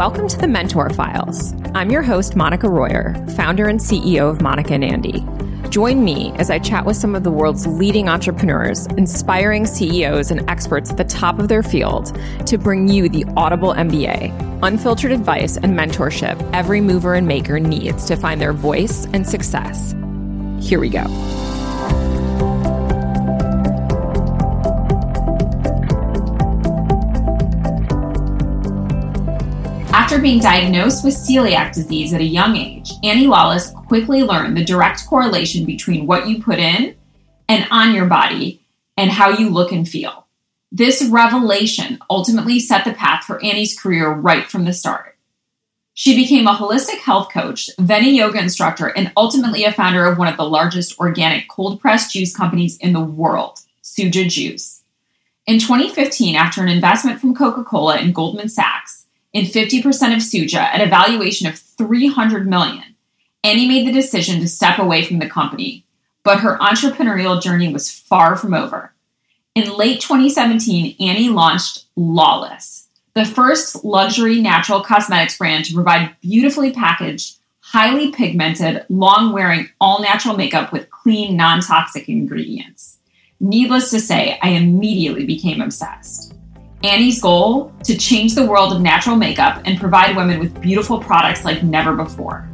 Welcome to the Mentor Files. I'm your host, Monica Royer, founder and CEO of Monica and Andy. Join me as I chat with some of the world's leading entrepreneurs, inspiring CEOs, and experts at the top of their field to bring you the Audible MBA, unfiltered advice and mentorship every mover and maker needs to find their voice and success. Here we go. After being diagnosed with celiac disease at a young age, Annie Lawless quickly learned the direct correlation between what you put in and on your body and how you look and feel. This revelation ultimately set the path for Annie's career right from the start. She became a holistic health coach, then a yoga instructor, and ultimately a founder of one of the largest organic cold pressed juice companies in the world, Suja Juice. In 2015, after an investment from Coca Cola and Goldman Sachs, in 50% of Suja at a valuation of 300 million. Annie made the decision to step away from the company, but her entrepreneurial journey was far from over. In late 2017, Annie launched Lawless, the first luxury natural cosmetics brand to provide beautifully packaged, highly pigmented, long wearing, all natural makeup with clean, non toxic ingredients. Needless to say, I immediately became obsessed. Annie's goal to change the world of natural makeup and provide women with beautiful products like never before.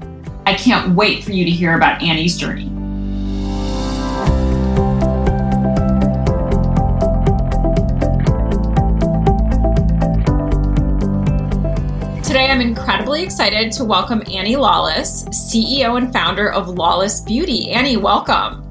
I can't wait for you to hear about Annie's journey. Today, I'm incredibly excited to welcome Annie Lawless, CEO and founder of Lawless Beauty. Annie, welcome.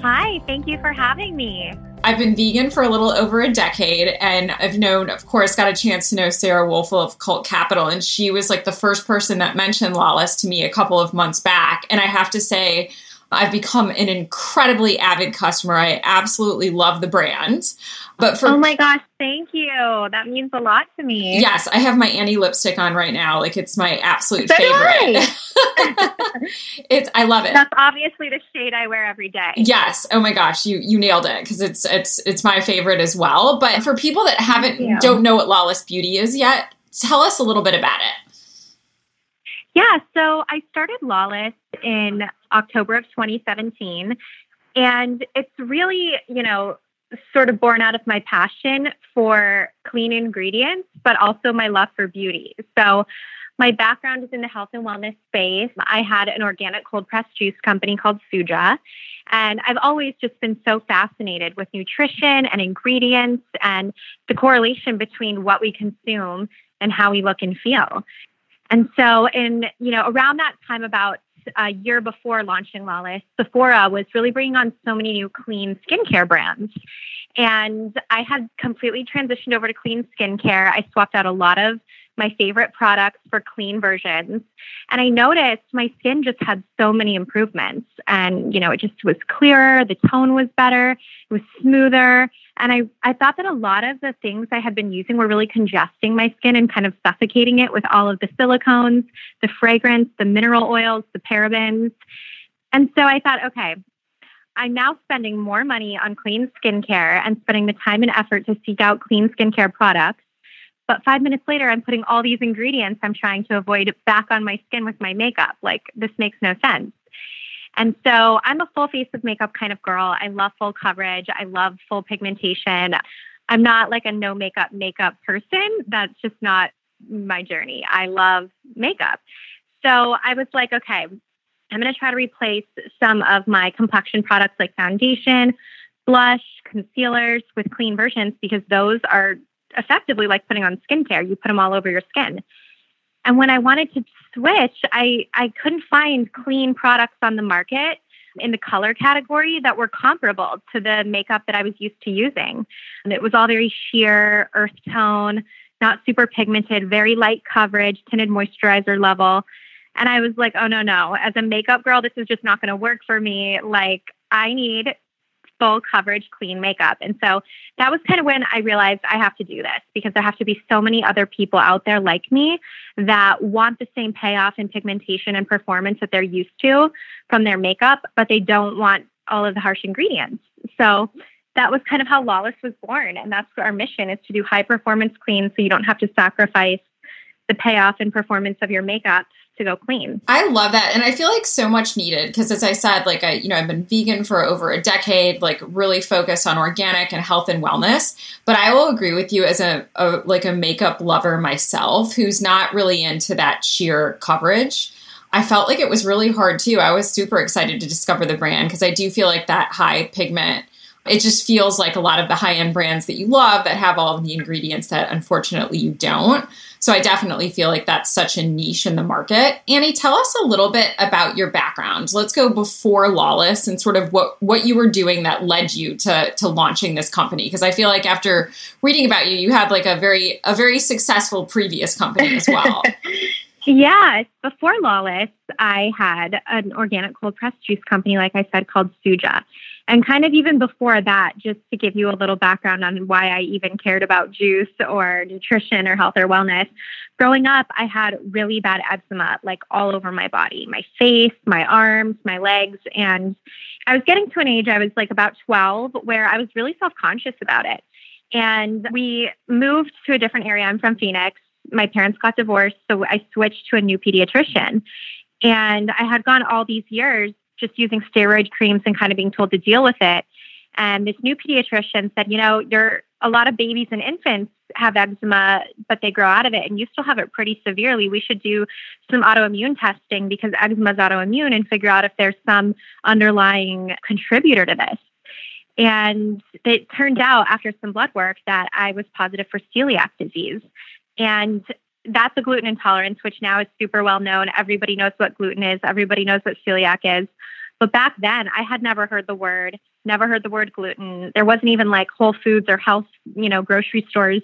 Hi, thank you for having me. I've been vegan for a little over a decade, and I've known, of course, got a chance to know Sarah Woelfel of Cult Capital, and she was like the first person that mentioned Lawless to me a couple of months back. And I have to say, I've become an incredibly avid customer. I absolutely love the brand. But for Oh my gosh, thank you. That means a lot to me. Yes, I have my Annie lipstick on right now. Like it's my absolute so favorite. it's I love it. That's obviously the shade I wear every day. Yes. Oh my gosh, you you nailed it because it's it's it's my favorite as well. But for people that haven't don't know what Lawless Beauty is yet, tell us a little bit about it. Yeah, so I started Lawless in October of 2017. And it's really, you know, sort of born out of my passion for clean ingredients, but also my love for beauty. So, my background is in the health and wellness space. I had an organic cold pressed juice company called Suja. And I've always just been so fascinated with nutrition and ingredients and the correlation between what we consume and how we look and feel. And so, in you know, around that time, about a year before launching Lawless, Sephora was really bringing on so many new clean skincare brands. And I had completely transitioned over to clean skincare. I swapped out a lot of my favorite products for clean versions. And I noticed my skin just had so many improvements. And, you know, it just was clearer, the tone was better, it was smoother. And I, I thought that a lot of the things I had been using were really congesting my skin and kind of suffocating it with all of the silicones, the fragrance, the mineral oils, the parabens. And so I thought, okay, I'm now spending more money on clean skincare and spending the time and effort to seek out clean skincare products. But five minutes later, I'm putting all these ingredients I'm trying to avoid back on my skin with my makeup. Like, this makes no sense. And so I'm a full face of makeup kind of girl. I love full coverage. I love full pigmentation. I'm not like a no makeup makeup person. That's just not my journey. I love makeup. So I was like, okay, I'm going to try to replace some of my complexion products like foundation, blush, concealers with clean versions because those are effectively like putting on skincare. You put them all over your skin. And when I wanted to switch, I, I couldn't find clean products on the market in the color category that were comparable to the makeup that I was used to using. And it was all very sheer, earth tone, not super pigmented, very light coverage, tinted moisturizer level. And I was like, oh, no, no. As a makeup girl, this is just not going to work for me. Like, I need full coverage, clean makeup. And so that was kind of when I realized I have to do this because there have to be so many other people out there like me that want the same payoff in pigmentation and performance that they're used to from their makeup, but they don't want all of the harsh ingredients. So that was kind of how Lawless was born. And that's our mission is to do high performance clean so you don't have to sacrifice the payoff and performance of your makeup to go clean. I love that. And I feel like so much needed because as I said, like I, you know, I've been vegan for over a decade, like really focused on organic and health and wellness. But I will agree with you as a, a like a makeup lover myself who's not really into that sheer coverage. I felt like it was really hard too. I was super excited to discover the brand because I do feel like that high pigment it just feels like a lot of the high end brands that you love that have all of the ingredients that unfortunately you don't. So I definitely feel like that's such a niche in the market. Annie, tell us a little bit about your background. Let's go before Lawless and sort of what what you were doing that led you to to launching this company because I feel like after reading about you, you had like a very a very successful previous company as well. Yeah, before Lawless, I had an organic cold pressed juice company, like I said, called Suja. And kind of even before that, just to give you a little background on why I even cared about juice or nutrition or health or wellness, growing up, I had really bad eczema, like all over my body, my face, my arms, my legs. And I was getting to an age, I was like about 12, where I was really self conscious about it. And we moved to a different area. I'm from Phoenix. My parents got divorced, so I switched to a new pediatrician. And I had gone all these years just using steroid creams and kind of being told to deal with it. And this new pediatrician said, you know, there a lot of babies and infants have eczema, but they grow out of it, and you still have it pretty severely. We should do some autoimmune testing because eczema is autoimmune and figure out if there's some underlying contributor to this. And it turned out after some blood work that I was positive for celiac disease. And that's a gluten intolerance, which now is super well known. Everybody knows what gluten is, everybody knows what celiac is. But back then, I had never heard the word, never heard the word gluten. There wasn't even like Whole Foods or health, you know, grocery stores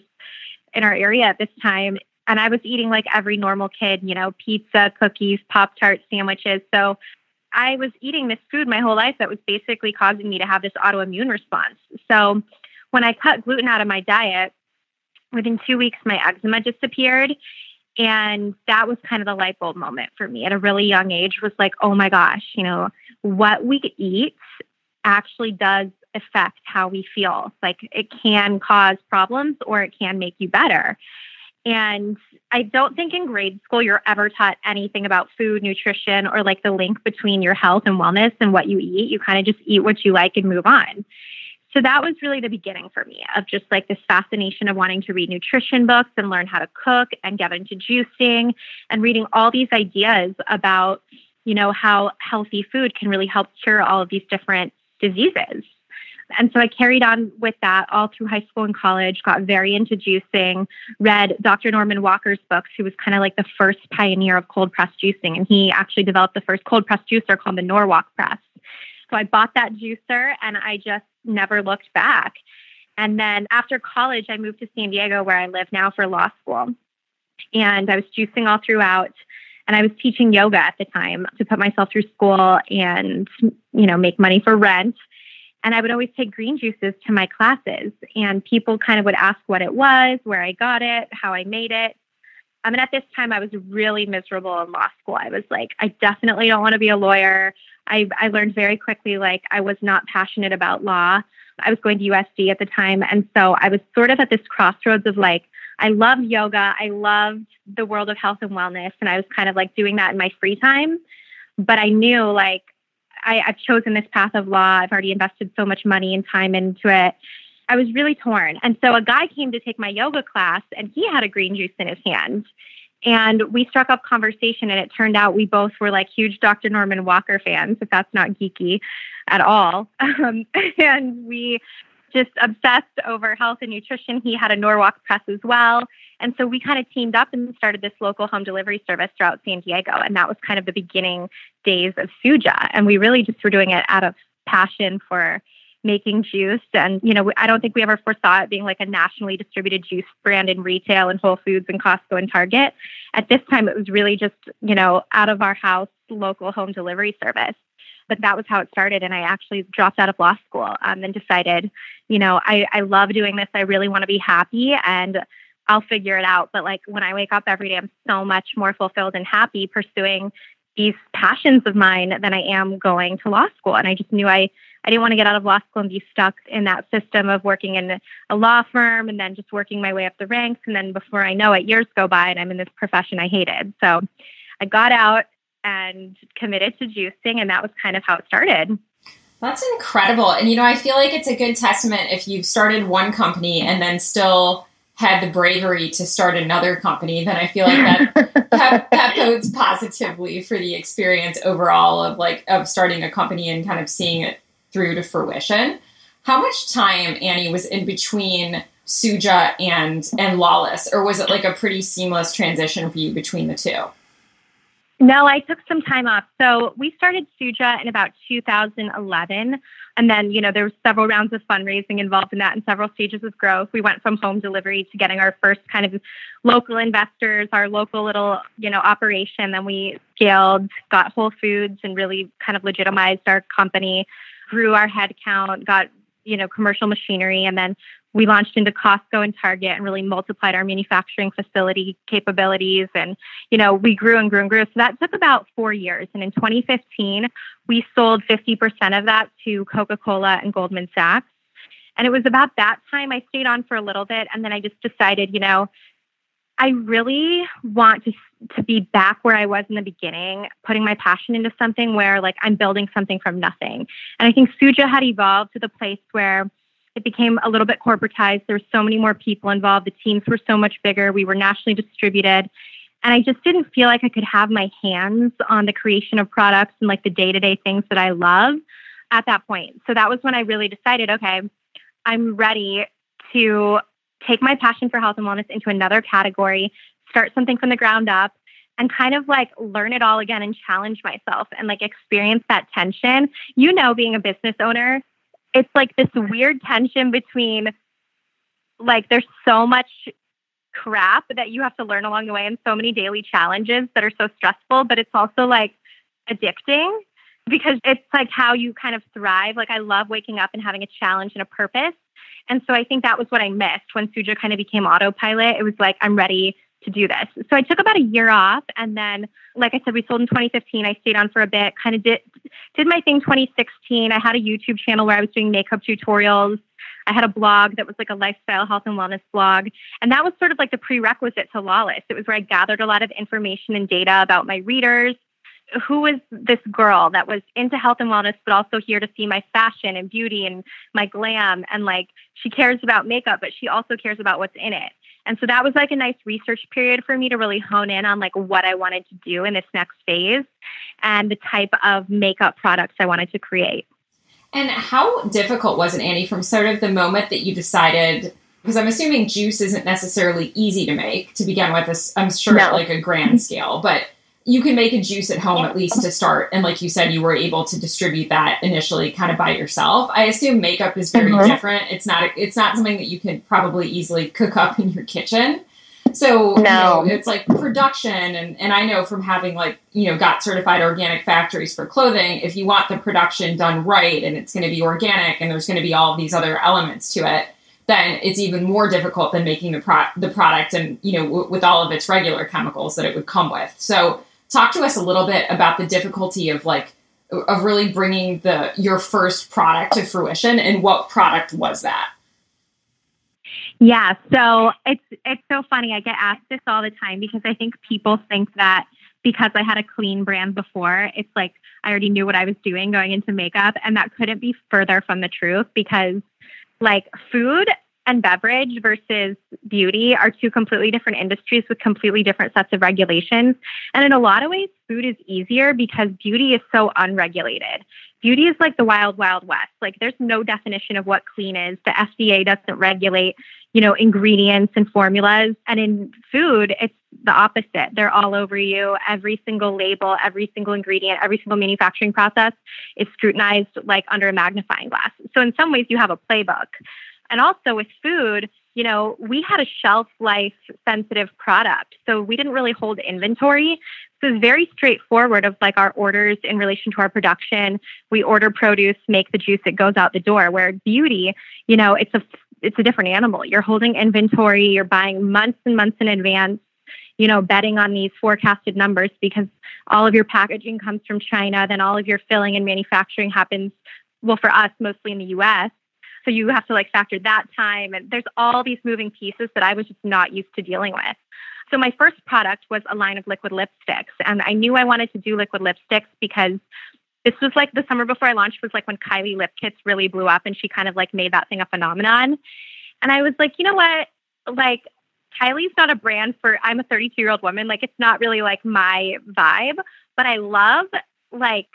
in our area at this time. And I was eating like every normal kid, you know, pizza, cookies, Pop Tart, sandwiches. So I was eating this food my whole life that was basically causing me to have this autoimmune response. So when I cut gluten out of my diet, within two weeks, my eczema disappeared. And that was kind of the light bulb moment for me at a really young age was like, oh my gosh, you know, what we eat actually does affect how we feel. Like it can cause problems or it can make you better. And I don't think in grade school you're ever taught anything about food, nutrition, or like the link between your health and wellness and what you eat. You kind of just eat what you like and move on so that was really the beginning for me of just like this fascination of wanting to read nutrition books and learn how to cook and get into juicing and reading all these ideas about you know how healthy food can really help cure all of these different diseases and so I carried on with that all through high school and college, got very into juicing, read Dr. Norman Walker's books, who was kind of like the first pioneer of cold press juicing. And he actually developed the first cold press juicer called the Norwalk press. So I bought that juicer and I just never looked back. And then after college, I moved to San Diego, where I live now for law school. And I was juicing all throughout. And I was teaching yoga at the time to put myself through school and, you know, make money for rent. And I would always take green juices to my classes. And people kind of would ask what it was, where I got it, how I made it. I mean, at this time, I was really miserable in law school. I was like, I definitely don't want to be a lawyer. I, I learned very quickly, like, I was not passionate about law. I was going to USC at the time. And so I was sort of at this crossroads of like, I love yoga. I loved the world of health and wellness. And I was kind of like doing that in my free time. But I knew like I, I've chosen this path of law. I've already invested so much money and time into it. I was really torn. And so a guy came to take my yoga class and he had a green juice in his hand. And we struck up conversation, and it turned out we both were like huge Dr. Norman Walker fans, if that's not geeky at all. Um, and we just obsessed over health and nutrition. He had a Norwalk press as well. And so we kind of teamed up and started this local home delivery service throughout San Diego. And that was kind of the beginning days of Suja. And we really just were doing it out of passion for making juice. And, you know, I don't think we ever foresaw it being like a nationally distributed juice brand in retail and Whole Foods and Costco and Target. At this time, it was really just, you know, out of our house, local home delivery service. But that was how it started. And I actually dropped out of law school um, and decided, you know, I, I love doing this. I really want to be happy and I'll figure it out. But like when I wake up every day, I'm so much more fulfilled and happy pursuing these passions of mine than I am going to law school. And I just knew I I didn't want to get out of law school and be stuck in that system of working in a law firm and then just working my way up the ranks. And then before I know it, years go by and I'm in this profession I hated. So I got out and committed to juicing, and that was kind of how it started. That's incredible. And, you know, I feel like it's a good testament if you've started one company and then still had the bravery to start another company, then I feel like that, that, that bodes positively for the experience overall of like of starting a company and kind of seeing it through to fruition. How much time, Annie, was in between Suja and and Lawless, or was it like a pretty seamless transition for you between the two? No, I took some time off. So we started Suja in about 2011. And then, you know, there were several rounds of fundraising involved in that and several stages of growth. We went from home delivery to getting our first kind of local investors, our local little, you know, operation. Then we scaled, got Whole Foods and really kind of legitimized our company, grew our headcount, got, you know, commercial machinery. And then we launched into Costco and Target and really multiplied our manufacturing facility capabilities. And, you know, we grew and grew and grew. So that took about four years. And in 2015, we sold 50% of that to Coca Cola and Goldman Sachs. And it was about that time I stayed on for a little bit. And then I just decided, you know, I really want to, to be back where I was in the beginning, putting my passion into something where like I'm building something from nothing. And I think Suja had evolved to the place where it became a little bit corporatized. There were so many more people involved. The teams were so much bigger. We were nationally distributed. And I just didn't feel like I could have my hands on the creation of products and like the day to day things that I love at that point. So that was when I really decided okay, I'm ready to take my passion for health and wellness into another category, start something from the ground up, and kind of like learn it all again and challenge myself and like experience that tension. You know, being a business owner, it's like this weird tension between like there's so much crap that you have to learn along the way and so many daily challenges that are so stressful, but it's also like addicting because it's like how you kind of thrive. Like I love waking up and having a challenge and a purpose. And so I think that was what I missed when Suja kind of became autopilot. It was like, I'm ready to do this. So I took about a year off and then like I said we sold in 2015. I stayed on for a bit, kind of did did my thing 2016. I had a YouTube channel where I was doing makeup tutorials. I had a blog that was like a lifestyle health and wellness blog. And that was sort of like the prerequisite to Lawless. It was where I gathered a lot of information and data about my readers. Who was this girl that was into health and wellness, but also here to see my fashion and beauty and my glam? And like, she cares about makeup, but she also cares about what's in it. And so that was like a nice research period for me to really hone in on like what I wanted to do in this next phase and the type of makeup products I wanted to create. And how difficult was it, Annie, from sort of the moment that you decided? Because I'm assuming juice isn't necessarily easy to make to begin with. I'm sure no. like a grand scale, but you can make a juice at home at least to start. And like you said, you were able to distribute that initially kind of by yourself. I assume makeup is very mm-hmm. different. It's not it's not something that you can probably easily cook up in your kitchen. So no. you know, it's like production and, and I know from having like, you know, got certified organic factories for clothing, if you want the production done right and it's gonna be organic and there's gonna be all these other elements to it, then it's even more difficult than making the pro- the product and you know w- with all of its regular chemicals that it would come with. So talk to us a little bit about the difficulty of like of really bringing the your first product to fruition and what product was that? Yeah so it's it's so funny i get asked this all the time because i think people think that because i had a clean brand before it's like i already knew what i was doing going into makeup and that couldn't be further from the truth because like food and beverage versus beauty are two completely different industries with completely different sets of regulations. And in a lot of ways, food is easier because beauty is so unregulated. Beauty is like the wild, wild west. Like there's no definition of what clean is. The FDA doesn't regulate, you know, ingredients and formulas. And in food, it's the opposite. They're all over you. Every single label, every single ingredient, every single manufacturing process is scrutinized like under a magnifying glass. So in some ways, you have a playbook. And also with food, you know, we had a shelf life sensitive product. So we didn't really hold inventory. So it's very straightforward of like our orders in relation to our production. We order produce, make the juice, it goes out the door. Where beauty, you know, it's a it's a different animal. You're holding inventory, you're buying months and months in advance, you know, betting on these forecasted numbers because all of your packaging comes from China, then all of your filling and manufacturing happens well, for us, mostly in the US. So you have to like factor that time. And there's all these moving pieces that I was just not used to dealing with. So my first product was a line of liquid lipsticks. And I knew I wanted to do liquid lipsticks because this was like the summer before I launched was like when Kylie Lip Kits really blew up and she kind of like made that thing a phenomenon. And I was like, you know what? Like Kylie's not a brand for I'm a 32 year old woman. Like it's not really like my vibe, but I love like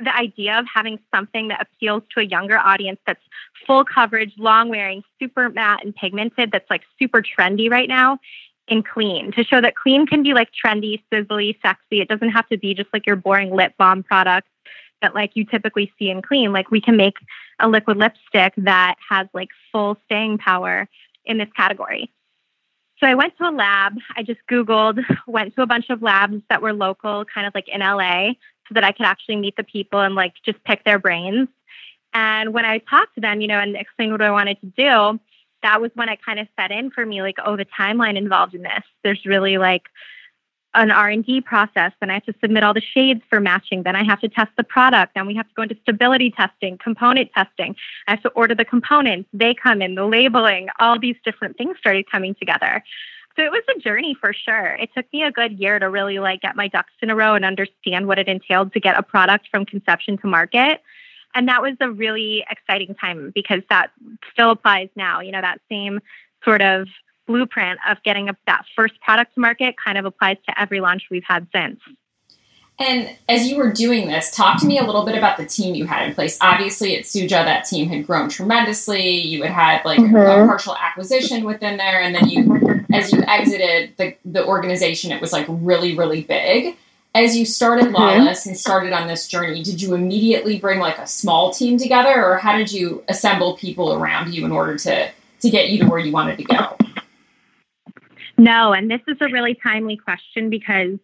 the idea of having something that appeals to a younger audience that's full coverage, long wearing, super matte and pigmented, that's like super trendy right now in clean to show that clean can be like trendy, sizzly, sexy. It doesn't have to be just like your boring lip balm product that like you typically see in clean. Like we can make a liquid lipstick that has like full staying power in this category. So I went to a lab. I just Googled, went to a bunch of labs that were local, kind of like in LA, so that I could actually meet the people and like just pick their brains. And when I talked to them, you know, and explained what I wanted to do, that was when it kind of set in for me, like, oh, the timeline involved in this. There's really like an R&D process. Then I have to submit all the shades for matching. Then I have to test the product. Then we have to go into stability testing, component testing. I have to order the components. They come in, the labeling, all these different things started coming together. So it was a journey for sure. It took me a good year to really like get my ducks in a row and understand what it entailed to get a product from conception to market. And that was a really exciting time because that still applies now. You know, that same sort of blueprint of getting a, that first product to market kind of applies to every launch we've had since. And as you were doing this, talk to me a little bit about the team you had in place. Obviously, at Suja, that team had grown tremendously. You had had like mm-hmm. a partial acquisition within there, and then you, as you exited the the organization, it was like really, really big. As you started mm-hmm. Lawless and started on this journey, did you immediately bring like a small team together, or how did you assemble people around you in order to to get you to where you wanted to go? No, and this is a really timely question because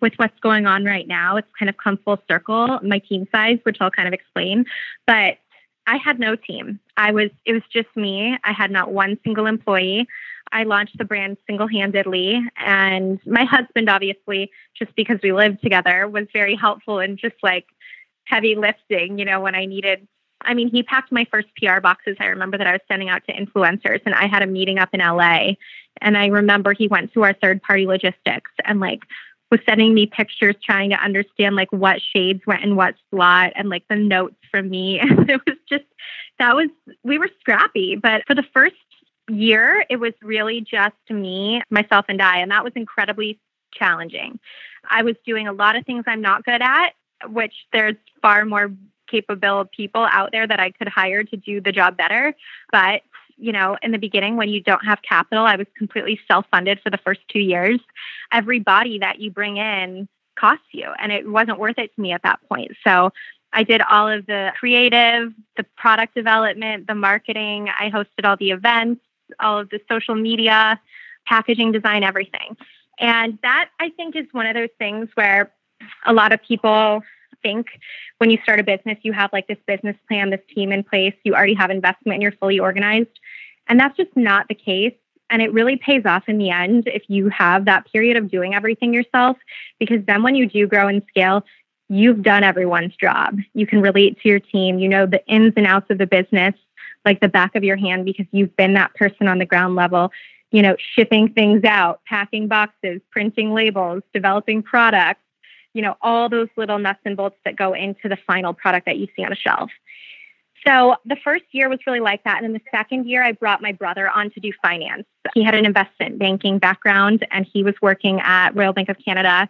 with what's going on right now, it's kind of come full circle. My team size, which I'll kind of explain, but I had no team. I was it was just me. I had not one single employee. I launched the brand single-handedly and my husband obviously just because we lived together was very helpful in just like heavy lifting, you know, when I needed I mean, he packed my first PR boxes. I remember that I was sending out to influencers and I had a meeting up in LA. And I remember he went to our third party logistics and like was sending me pictures trying to understand like what shades went in what slot and like the notes from me. And it was just, that was, we were scrappy. But for the first year, it was really just me, myself, and I. And that was incredibly challenging. I was doing a lot of things I'm not good at, which there's far more capable people out there that I could hire to do the job better. But, you know, in the beginning, when you don't have capital, I was completely self funded for the first two years. Every body that you bring in costs you, and it wasn't worth it to me at that point. So, I did all of the creative, the product development, the marketing. I hosted all the events, all of the social media, packaging design, everything. And that I think is one of those things where a lot of people think when you start a business, you have like this business plan, this team in place, you already have investment, and you're fully organized. And that's just not the case. And it really pays off in the end if you have that period of doing everything yourself, because then when you do grow and scale, you've done everyone's job. You can relate to your team. You know the ins and outs of the business like the back of your hand because you've been that person on the ground level, you know, shipping things out, packing boxes, printing labels, developing products, you know, all those little nuts and bolts that go into the final product that you see on a shelf. So the first year was really like that. And then the second year, I brought my brother on to do finance. He had an investment banking background and he was working at Royal Bank of Canada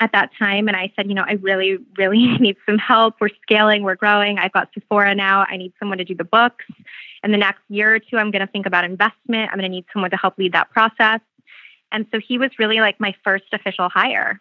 at that time. And I said, you know, I really, really need some help. We're scaling, we're growing. I've got Sephora now. I need someone to do the books. And the next year or two, I'm going to think about investment. I'm going to need someone to help lead that process. And so he was really like my first official hire.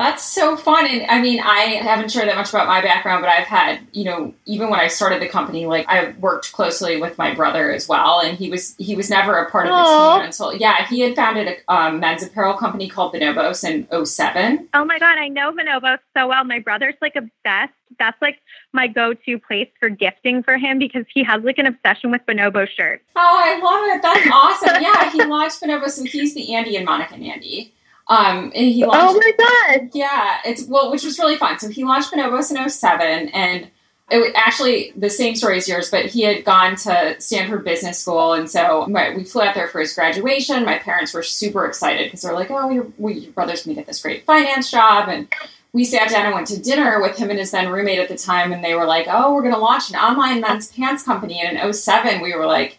That's so fun. And I mean, I haven't shared that much about my background, but I've had, you know, even when I started the company, like I worked closely with my brother as well. And he was, he was never a part of the team until, yeah, he had founded a um, men's apparel company called Bonobos in 07. Oh my God. I know Bonobos so well. My brother's like obsessed. That's like my go-to place for gifting for him because he has like an obsession with Bonobo shirts. Oh, I love it. That's awesome. yeah. He launched Bonobos. So he's the Andy and Monica and Andy. Um, and he launched. Oh my god! Yeah, it's well, which was really fun. So he launched Bonobos in 07, and It, was actually, the same story as yours, but he had gone to Stanford Business School, and so my, we flew out there for his graduation. My parents were super excited because they're like, "Oh, your, your brother's going to get this great finance job," and we sat down and went to dinner with him and his then roommate at the time, and they were like, "Oh, we're going to launch an online men's pants company." And in 07, we were like,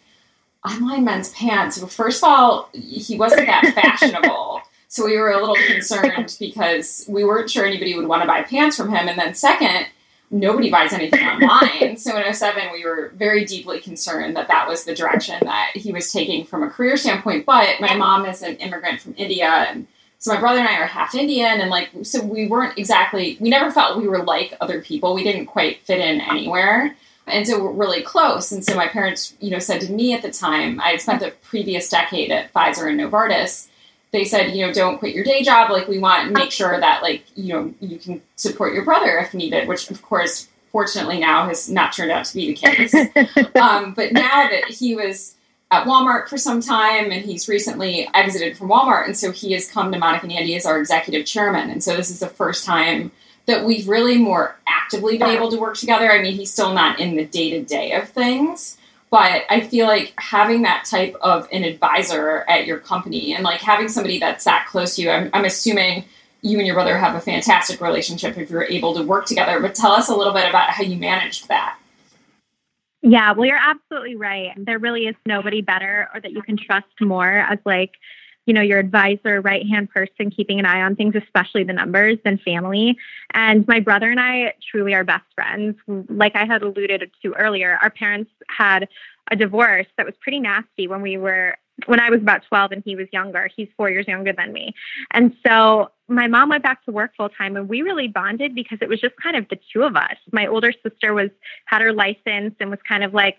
"Online men's pants." Well, first of all, he wasn't that fashionable. So we were a little concerned because we weren't sure anybody would want to buy pants from him. And then second, nobody buys anything online. So in 07, we were very deeply concerned that that was the direction that he was taking from a career standpoint. But my mom is an immigrant from India and so my brother and I are half Indian, and like, so we weren't exactly, we never felt we were like other people. We didn't quite fit in anywhere. And so we're really close. And so my parents, you know, said to me at the time, I had spent the previous decade at Pfizer and Novartis. They said, you know, don't quit your day job. Like, we want to make sure that, like, you know, you can support your brother if needed, which, of course, fortunately now has not turned out to be the case. um, but now that he was, at Walmart for some time, and he's recently exited from Walmart. And so he has come to Monica and Andy as our executive chairman. And so this is the first time that we've really more actively been able to work together. I mean, he's still not in the day to day of things, but I feel like having that type of an advisor at your company and like having somebody that's that close to you, I'm, I'm assuming you and your brother have a fantastic relationship if you're able to work together. But tell us a little bit about how you managed that. Yeah, well, you're absolutely right. There really is nobody better or that you can trust more as like, you know, your advisor, right hand person, keeping an eye on things, especially the numbers than family. And my brother and I truly are best friends. Like I had alluded to earlier, our parents had a divorce that was pretty nasty when we were when I was about 12 and he was younger. He's four years younger than me. And so my mom went back to work full time and we really bonded because it was just kind of the two of us. My older sister was had her license and was kind of like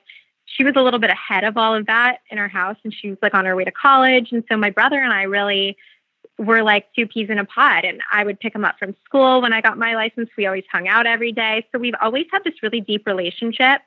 she was a little bit ahead of all of that in our house and she was like on her way to college. And so my brother and I really were like two peas in a pod. And I would pick him up from school when I got my license. We always hung out every day. So we've always had this really deep relationship.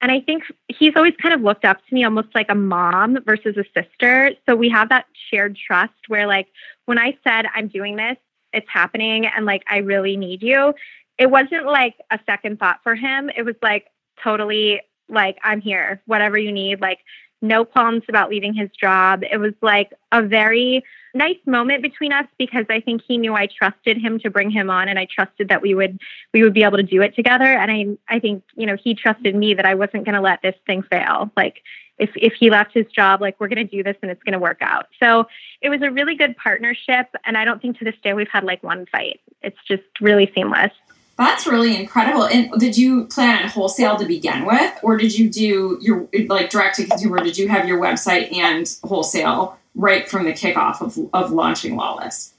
And I think he's always kind of looked up to me almost like a mom versus a sister. So we have that shared trust where, like, when I said, I'm doing this, it's happening, and like, I really need you, it wasn't like a second thought for him. It was like totally like, I'm here, whatever you need. Like, no qualms about leaving his job. It was like a very nice moment between us because I think he knew I trusted him to bring him on and I trusted that we would we would be able to do it together and I I think you know he trusted me that I wasn't going to let this thing fail like if if he left his job like we're going to do this and it's going to work out. So it was a really good partnership and I don't think to this day we've had like one fight. It's just really seamless. That's really incredible. And did you plan on wholesale to begin with, or did you do your like direct to consumer? Did you have your website and wholesale right from the kickoff of, of launching Lawless?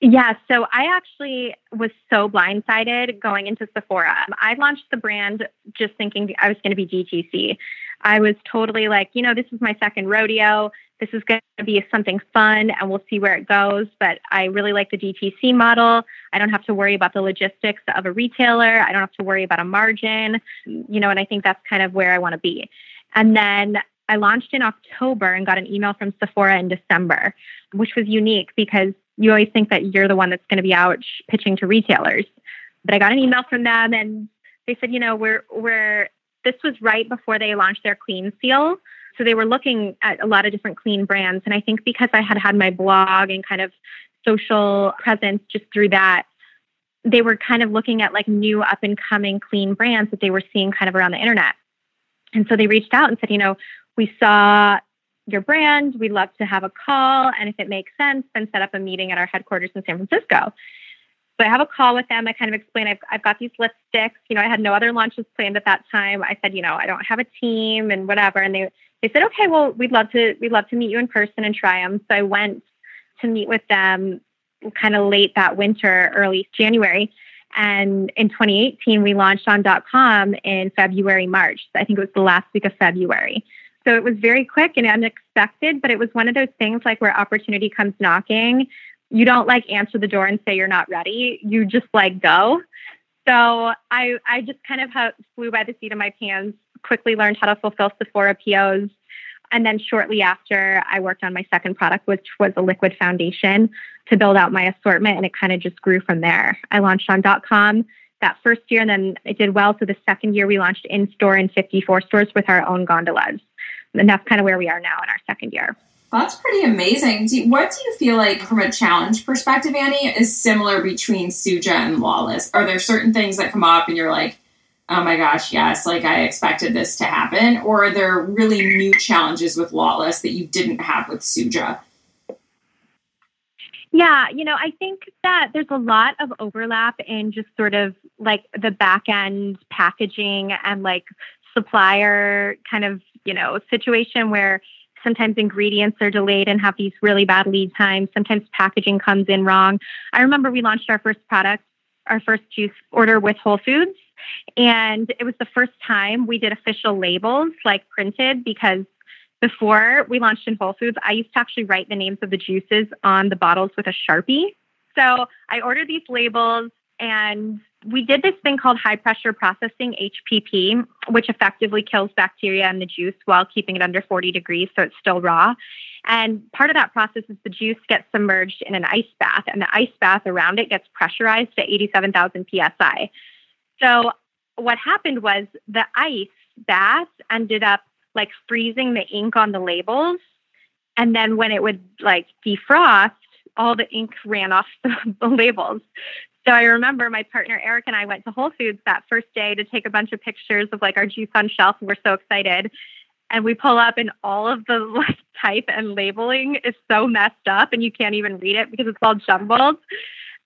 Yeah, so I actually was so blindsided going into Sephora. I launched the brand just thinking I was going to be DTC. I was totally like, you know, this is my second rodeo. This is going to be something fun and we'll see where it goes. But I really like the DTC model. I don't have to worry about the logistics of a retailer. I don't have to worry about a margin, you know, and I think that's kind of where I want to be. And then I launched in October and got an email from Sephora in December, which was unique because you always think that you're the one that's going to be out pitching to retailers. But I got an email from them and they said, you know, we're we're this was right before they launched their clean seal. So they were looking at a lot of different clean brands. And I think because I had had my blog and kind of social presence just through that, they were kind of looking at like new up and coming clean brands that they were seeing kind of around the internet. And so they reached out and said, you know, we saw your brand. We'd love to have a call. And if it makes sense, then set up a meeting at our headquarters in San Francisco. So I have a call with them. I kind of explain I've, I've got these lipsticks. You know, I had no other launches planned at that time. I said, you know, I don't have a team and whatever. And they, they said, okay, well, we'd love to, we'd love to meet you in person and try them. So I went to meet with them kind of late that winter, early January. And in 2018, we launched on .com in February, March. I think it was the last week of February. So it was very quick and unexpected, but it was one of those things like where opportunity comes knocking. You don't like answer the door and say you're not ready. You just like go. So I I just kind of flew by the seat of my pants, quickly learned how to fulfill Sephora POs. And then shortly after, I worked on my second product, which was a liquid foundation to build out my assortment. And it kind of just grew from there. I launched on .com that first year, and then it did well. So the second year, we launched in store in 54 stores with our own gondolas. And that's kind of where we are now in our second year. That's pretty amazing. Do you, what do you feel like from a challenge perspective, Annie, is similar between Suja and Lawless? Are there certain things that come up and you're like, oh my gosh, yes, like I expected this to happen? Or are there really new challenges with Lawless that you didn't have with Suja? Yeah, you know, I think that there's a lot of overlap in just sort of like the back end packaging and like supplier kind of, you know, situation where sometimes ingredients are delayed and have these really bad lead times. Sometimes packaging comes in wrong. I remember we launched our first product, our first juice order with Whole Foods. And it was the first time we did official labels like printed because before we launched in Whole Foods, I used to actually write the names of the juices on the bottles with a Sharpie. So I ordered these labels and we did this thing called high pressure processing, HPP, which effectively kills bacteria in the juice while keeping it under 40 degrees so it's still raw. And part of that process is the juice gets submerged in an ice bath, and the ice bath around it gets pressurized to 87,000 psi. So, what happened was the ice bath ended up like freezing the ink on the labels. And then when it would like defrost, all the ink ran off the, labels. So I remember my partner Eric and I went to Whole Foods that first day to take a bunch of pictures of like our juice on shelf. We're so excited. And we pull up and all of the like type and labeling is so messed up and you can't even read it because it's all jumbled.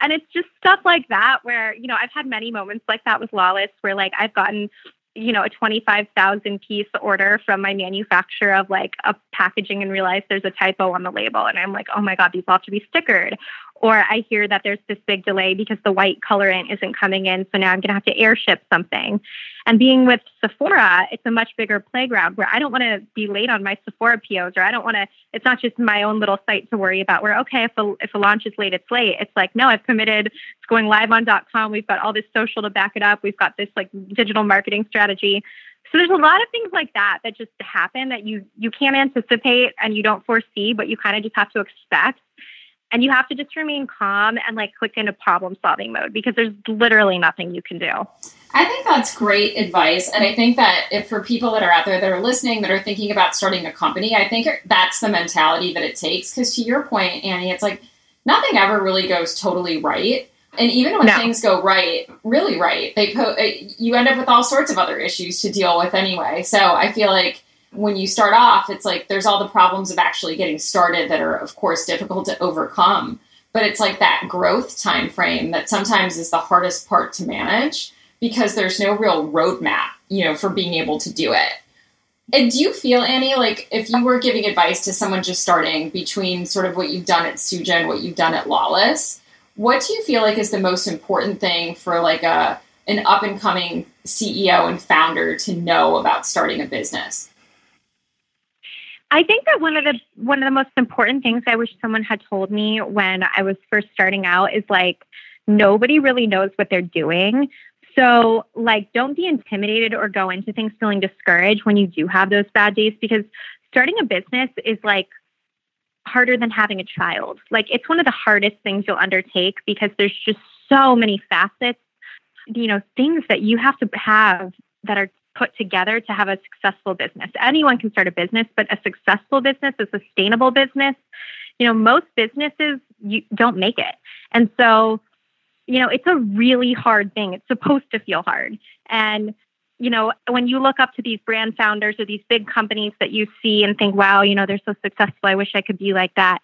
And it's just stuff like that where, you know, I've had many moments like that with Lawless where like I've gotten you know, a 25,000 piece order from my manufacturer of like a packaging and realize there's a typo on the label. And I'm like, oh my God, these all have to be stickered. Or I hear that there's this big delay because the white colorant isn't coming in. So now I'm going to have to airship something. And being with Sephora, it's a much bigger playground where I don't want to be late on my Sephora POs or I don't want to, it's not just my own little site to worry about where, okay, if a, if a launch is late, it's late. It's like, no, I've committed. It's going live on .com. We've got all this social to back it up. We've got this like digital marketing strategy. So there's a lot of things like that that just happen that you you can't anticipate and you don't foresee, but you kind of just have to expect and you have to just remain calm and like click into problem solving mode because there's literally nothing you can do. I think that's great advice. And I think that if for people that are out there that are listening, that are thinking about starting a company, I think that's the mentality that it takes. Because to your point, Annie, it's like nothing ever really goes totally right. And even when no. things go right, really right, they po- uh, you end up with all sorts of other issues to deal with anyway. So I feel like when you start off, it's like there's all the problems of actually getting started that are, of course, difficult to overcome. But it's like that growth time frame that sometimes is the hardest part to manage because there's no real roadmap, you know, for being able to do it. And do you feel, Annie, like if you were giving advice to someone just starting between sort of what you've done at Suja and what you've done at Lawless, what do you feel like is the most important thing for like a an up and coming CEO and founder to know about starting a business? I think that one of the one of the most important things I wish someone had told me when I was first starting out is like nobody really knows what they're doing. So, like, don't be intimidated or go into things feeling discouraged when you do have those bad days because starting a business is like harder than having a child. Like, it's one of the hardest things you'll undertake because there's just so many facets, you know, things that you have to have that are put together to have a successful business. Anyone can start a business, but a successful business, a sustainable business, you know, most businesses you don't make it. And so, you know, it's a really hard thing. It's supposed to feel hard. And you know, when you look up to these brand founders or these big companies that you see and think, wow, you know, they're so successful. I wish I could be like that.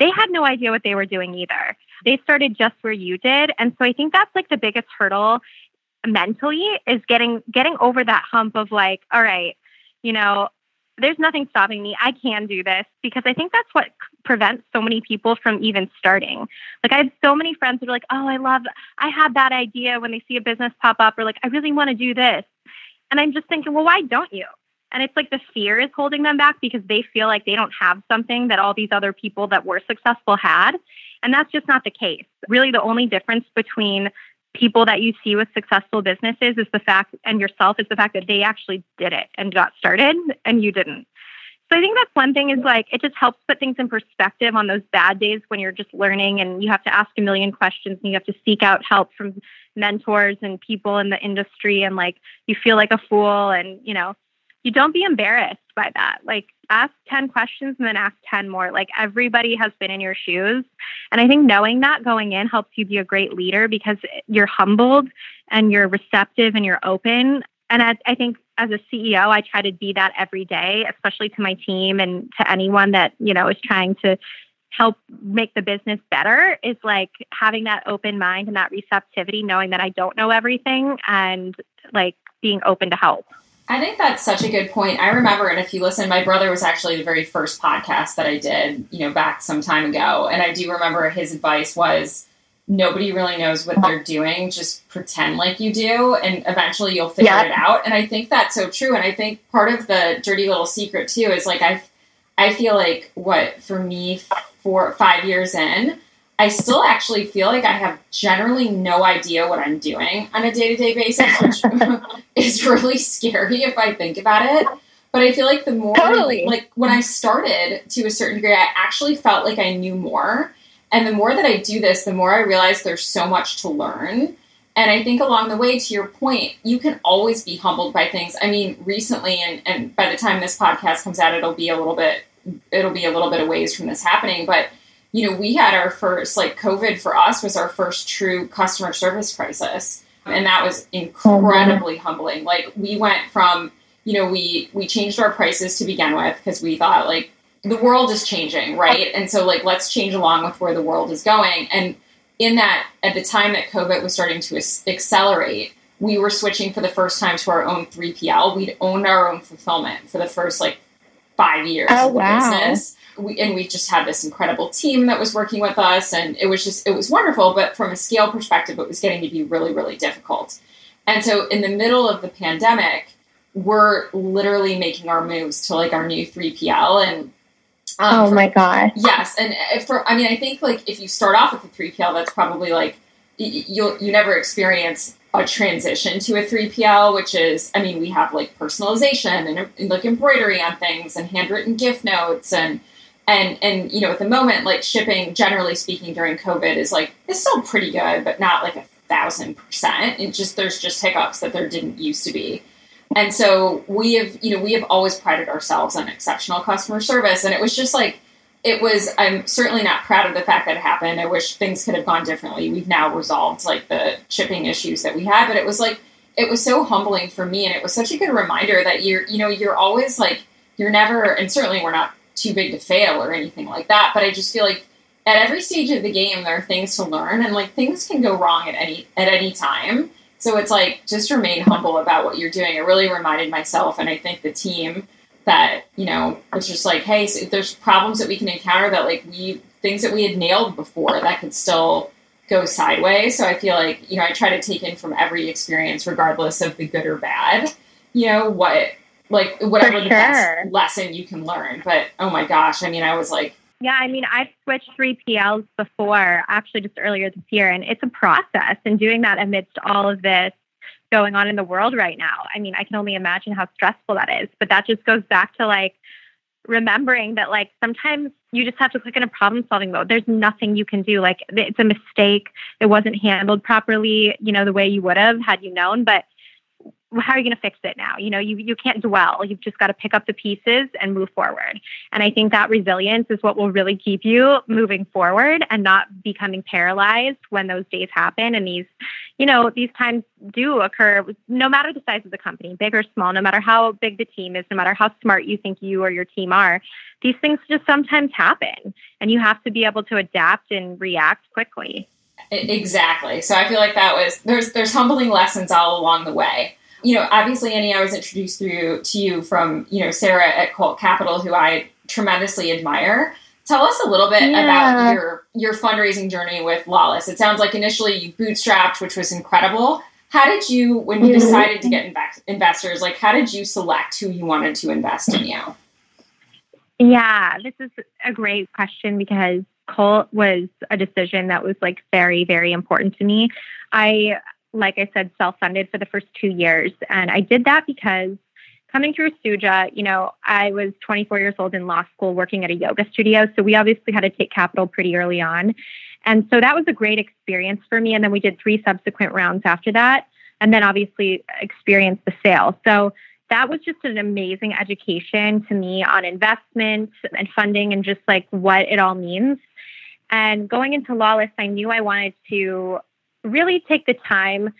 They had no idea what they were doing either. They started just where you did. And so I think that's like the biggest hurdle mentally is getting getting over that hump of like all right you know there's nothing stopping me i can do this because i think that's what prevents so many people from even starting like i have so many friends that are like oh i love i had that idea when they see a business pop up or like i really want to do this and i'm just thinking well why don't you and it's like the fear is holding them back because they feel like they don't have something that all these other people that were successful had. And that's just not the case. Really, the only difference between people that you see with successful businesses is the fact, and yourself is the fact that they actually did it and got started and you didn't. So I think that's one thing is like it just helps put things in perspective on those bad days when you're just learning and you have to ask a million questions and you have to seek out help from mentors and people in the industry and like you feel like a fool and you know you don't be embarrassed by that. Like ask 10 questions and then ask 10 more. Like everybody has been in your shoes. And I think knowing that going in helps you be a great leader because you're humbled and you're receptive and you're open. And I, I think as a CEO, I try to be that every day, especially to my team and to anyone that, you know, is trying to help make the business better is like having that open mind and that receptivity, knowing that I don't know everything and like being open to help. I think that's such a good point. I remember, and if you listen, my brother was actually the very first podcast that I did, you know, back some time ago. And I do remember his advice was nobody really knows what they're doing. Just pretend like you do, and eventually you'll figure it out. And I think that's so true. And I think part of the dirty little secret too is like I, I feel like what for me, four five years in, I still actually feel like I have generally no idea what I'm doing on a day to day basis, which is really scary if I think about it. But I feel like the more, totally. like when I started to a certain degree, I actually felt like I knew more. And the more that I do this, the more I realize there's so much to learn. And I think along the way, to your point, you can always be humbled by things. I mean, recently, and, and by the time this podcast comes out, it'll be a little bit, it'll be a little bit of ways from this happening. But you know, we had our first, like, COVID for us was our first true customer service crisis. And that was incredibly mm-hmm. humbling. Like, we went from, you know, we, we changed our prices to begin with because we thought, like, the world is changing, right? And so, like, let's change along with where the world is going. And in that, at the time that COVID was starting to accelerate, we were switching for the first time to our own 3PL. We'd owned our own fulfillment for the first, like, five years oh, of the wow. business we, and we just had this incredible team that was working with us and it was just it was wonderful but from a scale perspective it was getting to be really really difficult. And so in the middle of the pandemic we're literally making our moves to like our new 3pl and um, oh for, my god yes and for i mean i think like if you start off with a 3pl that's probably like you'll you never experience a transition to a 3PL, which is, I mean, we have like personalization and, and, like embroidery on things and handwritten gift notes and and and you know at the moment like shipping generally speaking during covid is like is still pretty good but not like a thousand percent. It just there's just hiccups that there didn't used to be. And so we have you know we have always prided ourselves on exceptional customer service. And it was just like it was i'm certainly not proud of the fact that it happened. I wish things could have gone differently. We've now resolved like the shipping issues that we had. But it was like it was so humbling for me. And it was such a good reminder that you're you know you're always like you're never and certainly we're not too big to fail or anything like that. But I just feel like at every stage of the game there are things to learn and like things can go wrong at any at any time. So it's like just remain humble about what you're doing. It really reminded myself and I think the team that, you know, it's just like, hey, so there's problems that we can encounter that like we things that we had nailed before that could still go sideways. So I feel like, you know, I try to take in from every experience, regardless of the good or bad, you know, what like whatever the best lesson you can learn. But oh my gosh, I mean, I was like, yeah, I mean, I've switched 3PLs before, actually just earlier this year, and it's a process. And doing that amidst all of this going on in the world right now, I mean, I can only imagine how stressful that is. But that just goes back to like remembering that, like, sometimes you just have to click in a problem solving mode. There's nothing you can do. Like, it's a mistake. It wasn't handled properly, you know, the way you would have had you known. But how are you going to fix it now? You know, you, you can't dwell. You've just got to pick up the pieces and move forward. And I think that resilience is what will really keep you moving forward and not becoming paralyzed when those days happen. And these, you know, these times do occur no matter the size of the company, big or small, no matter how big the team is, no matter how smart you think you or your team are. These things just sometimes happen. And you have to be able to adapt and react quickly. Exactly. So I feel like that was there's there's humbling lessons all along the way you know, obviously, Annie, I was introduced through to you from you know Sarah at Cult Capital, who I tremendously admire. Tell us a little bit yeah. about your your fundraising journey with Lawless. It sounds like initially you bootstrapped, which was incredible. How did you, when you decided to get inv- investors, like how did you select who you wanted to invest in you? Yeah, this is a great question because Cult was a decision that was like very, very important to me. I like I said, self funded for the first two years. And I did that because coming through Suja, you know, I was 24 years old in law school working at a yoga studio. So we obviously had to take capital pretty early on. And so that was a great experience for me. And then we did three subsequent rounds after that. And then obviously experienced the sale. So that was just an amazing education to me on investment and funding and just like what it all means. And going into Lawless, I knew I wanted to really take the time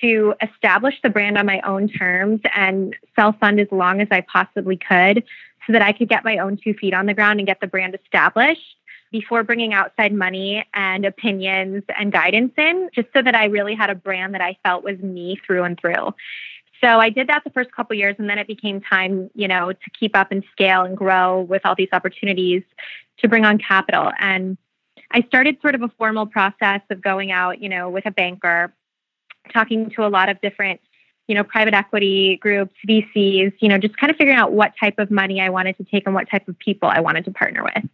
to establish the brand on my own terms and self fund as long as I possibly could so that I could get my own two feet on the ground and get the brand established before bringing outside money and opinions and guidance in, just so that I really had a brand that I felt was me through and through. So I did that the first couple years, and then it became time, you know, to keep up and scale and grow with all these opportunities to bring on capital. And I started sort of a formal process of going out, you know, with a banker talking to a lot of different you know private equity groups vcs you know just kind of figuring out what type of money i wanted to take and what type of people i wanted to partner with.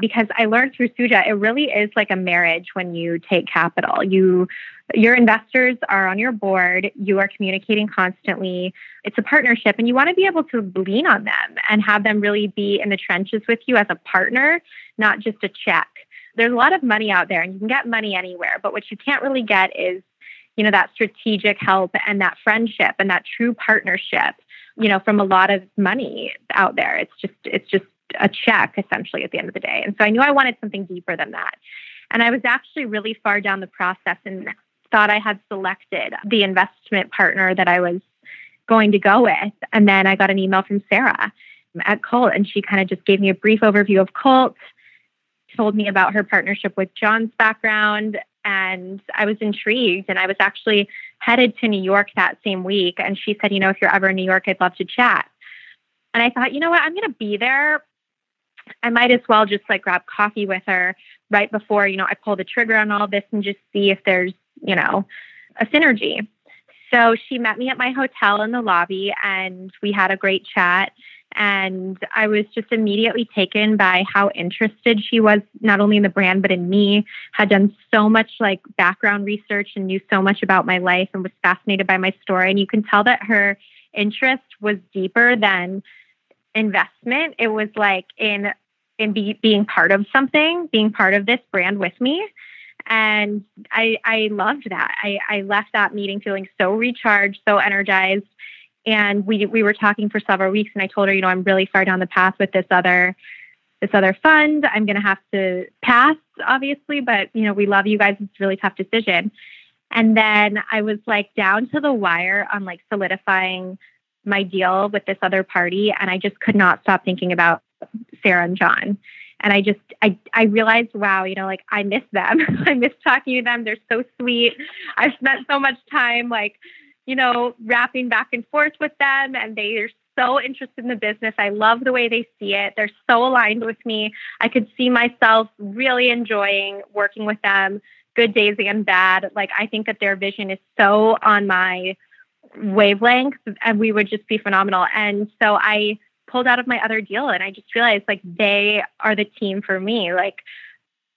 Because i learned through suja it really is like a marriage when you take capital. You your investors are on your board you are communicating constantly it's a partnership and you want to be able to lean on them and have them really be in the trenches with you as a partner not just a check there's a lot of money out there and you can get money anywhere but what you can't really get is you know, that strategic help and that friendship and that true partnership, you know, from a lot of money out there. It's just, it's just a check essentially at the end of the day. And so I knew I wanted something deeper than that. And I was actually really far down the process and thought I had selected the investment partner that I was going to go with. And then I got an email from Sarah at Cult, and she kind of just gave me a brief overview of Cult, told me about her partnership with John's background, and I was intrigued. And I was actually headed to New York that same week. And she said, You know, if you're ever in New York, I'd love to chat. And I thought, you know what, I'm going to be there. I might as well just like grab coffee with her right before, you know, I pull the trigger on all this and just see if there's, you know, a synergy. So she met me at my hotel in the lobby and we had a great chat. And I was just immediately taken by how interested she was, not only in the brand, but in me, had done so much like background research and knew so much about my life and was fascinated by my story. And you can tell that her interest was deeper than investment. It was like in in be, being part of something, being part of this brand with me. And I I loved that. I, I left that meeting feeling so recharged, so energized and we we were talking for several weeks and I told her, you know, I'm really far down the path with this other this other fund. I'm going to have to pass obviously, but you know, we love you guys. It's a really tough decision. And then I was like down to the wire on like solidifying my deal with this other party and I just could not stop thinking about Sarah and John. And I just I I realized, wow, you know, like I miss them. I miss talking to them. They're so sweet. I've spent so much time like you know, rapping back and forth with them and they are so interested in the business. I love the way they see it. They're so aligned with me. I could see myself really enjoying working with them, good days and bad. Like I think that their vision is so on my wavelength and we would just be phenomenal. And so I pulled out of my other deal and I just realized like they are the team for me. Like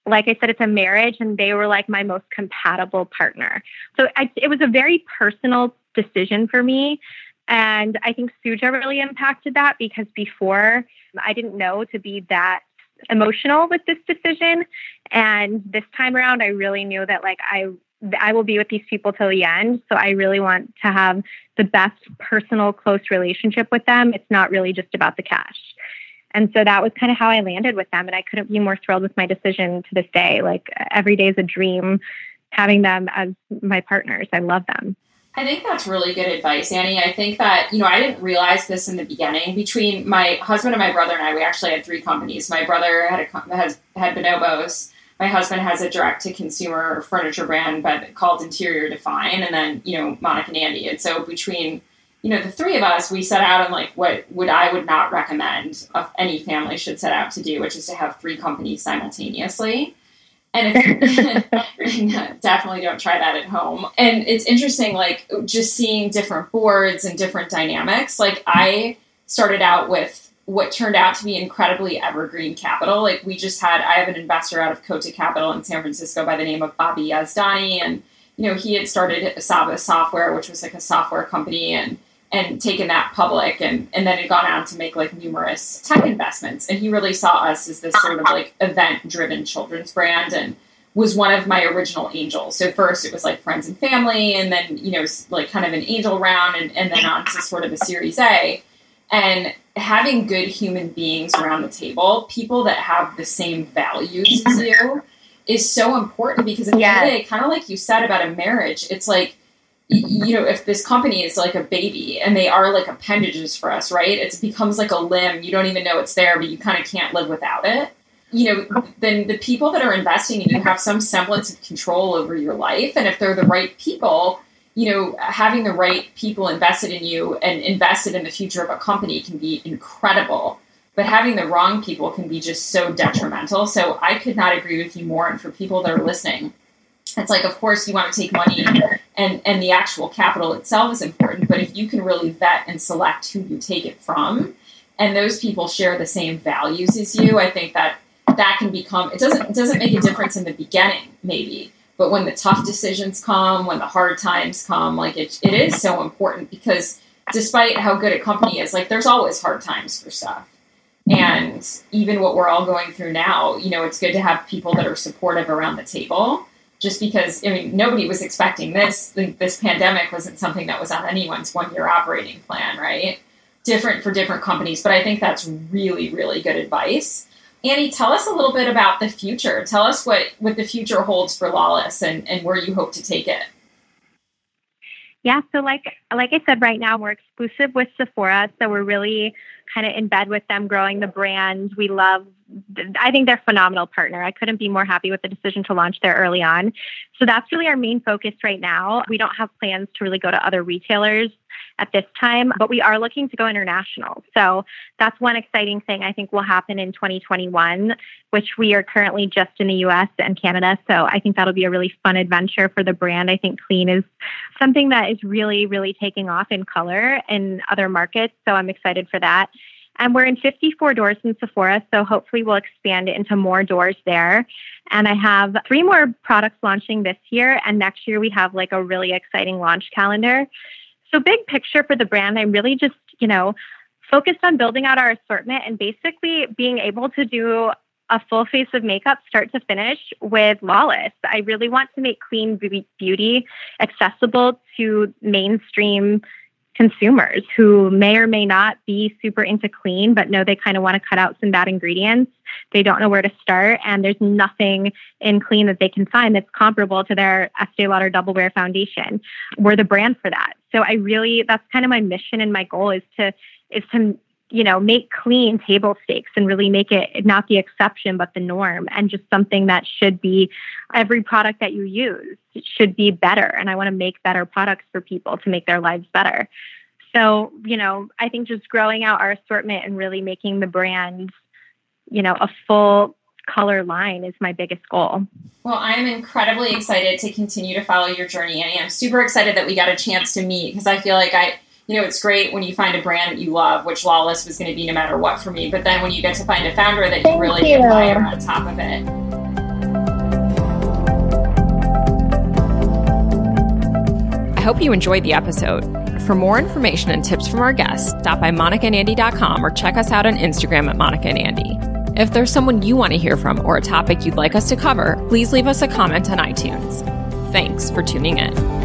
like I said, it's a marriage, and they were like my most compatible partner. So I, it was a very personal decision for me. And I think Suja really impacted that because before I didn't know to be that emotional with this decision. And this time around, I really knew that like I I will be with these people till the end. So I really want to have the best personal, close relationship with them. It's not really just about the cash. And so that was kind of how I landed with them. And I couldn't be more thrilled with my decision to this day. Like every day is a dream having them as my partners. I love them. I think that's really good advice, Annie. I think that, you know, I didn't realize this in the beginning. Between my husband and my brother and I, we actually had three companies. My brother had a, has had Bonobos. My husband has a direct to consumer furniture brand, but called Interior Define, and then, you know, Monica and Andy. And so between you know, the three of us, we set out on like what would I would not recommend uh, any family should set out to do, which is to have three companies simultaneously. And definitely don't try that at home. And it's interesting, like just seeing different boards and different dynamics. Like I started out with what turned out to be incredibly evergreen capital. Like we just had, I have an investor out of Cota Capital in San Francisco by the name of Bobby Yazdani, and you know he had started Saba Software, which was like a software company, and and taken that public and, and then had gone on to make like numerous tech investments. And he really saw us as this sort of like event driven children's brand and was one of my original angels. So first it was like friends and family and then, you know, like kind of an angel round and, and then on to sort of a series A. And having good human beings around the table, people that have the same values as you, is so important because at the end of the day, kind of like you said about a marriage, it's like you know, if this company is like a baby and they are like appendages for us, right? It becomes like a limb. You don't even know it's there, but you kind of can't live without it. You know, then the people that are investing in you have some semblance of control over your life. And if they're the right people, you know, having the right people invested in you and invested in the future of a company can be incredible. But having the wrong people can be just so detrimental. So I could not agree with you more. And for people that are listening, it's like, of course, you want to take money and, and the actual capital itself is important. But if you can really vet and select who you take it from, and those people share the same values as you, I think that that can become it doesn't it doesn't make a difference in the beginning maybe but when the tough decisions come when the hard times come like it, it is so important because despite how good a company is like there's always hard times for stuff and even what we're all going through now you know it's good to have people that are supportive around the table just because I mean nobody was expecting this. This pandemic wasn't something that was on anyone's one-year operating plan, right? Different for different companies, but I think that's really, really good advice. Annie, tell us a little bit about the future. Tell us what what the future holds for Lawless and, and where you hope to take it. Yeah, so like like I said, right now we're exclusive with Sephora, so we're really kind of in bed with them, growing the brand. We love I think they're phenomenal partner. I couldn't be more happy with the decision to launch there early on. So that's really our main focus right now. We don't have plans to really go to other retailers at this time, but we are looking to go international. So that's one exciting thing I think will happen in 2021, which we are currently just in the US and Canada. So I think that'll be a really fun adventure for the brand. I think clean is something that is really, really taking off in color in other markets. So I'm excited for that. And we're in 54 doors in Sephora, so hopefully we'll expand into more doors there. And I have three more products launching this year, and next year we have like a really exciting launch calendar. So, big picture for the brand, I'm really just, you know, focused on building out our assortment and basically being able to do a full face of makeup start to finish with Lawless. I really want to make clean beauty accessible to mainstream consumers who may or may not be super into clean, but know they kind of want to cut out some bad ingredients. They don't know where to start, and there's nothing in clean that they can find that's comparable to their Estee Lauder Double Wear Foundation. We're the brand for that. So I really, that's kind of my mission and my goal is to is to you know, make clean table stakes and really make it not the exception, but the norm and just something that should be every product that you use should be better. And I want to make better products for people to make their lives better. So, you know, I think just growing out our assortment and really making the brand, you know, a full color line is my biggest goal. Well, I'm incredibly excited to continue to follow your journey, Annie. I'm super excited that we got a chance to meet because I feel like I you know, it's great when you find a brand that you love, which Lawless was going to be no matter what for me. But then when you get to find a founder that you really you. admire on top of it. I hope you enjoyed the episode. For more information and tips from our guests, stop by monicaandandy.com or check us out on Instagram at Monica and Andy. If there's someone you want to hear from or a topic you'd like us to cover, please leave us a comment on iTunes. Thanks for tuning in.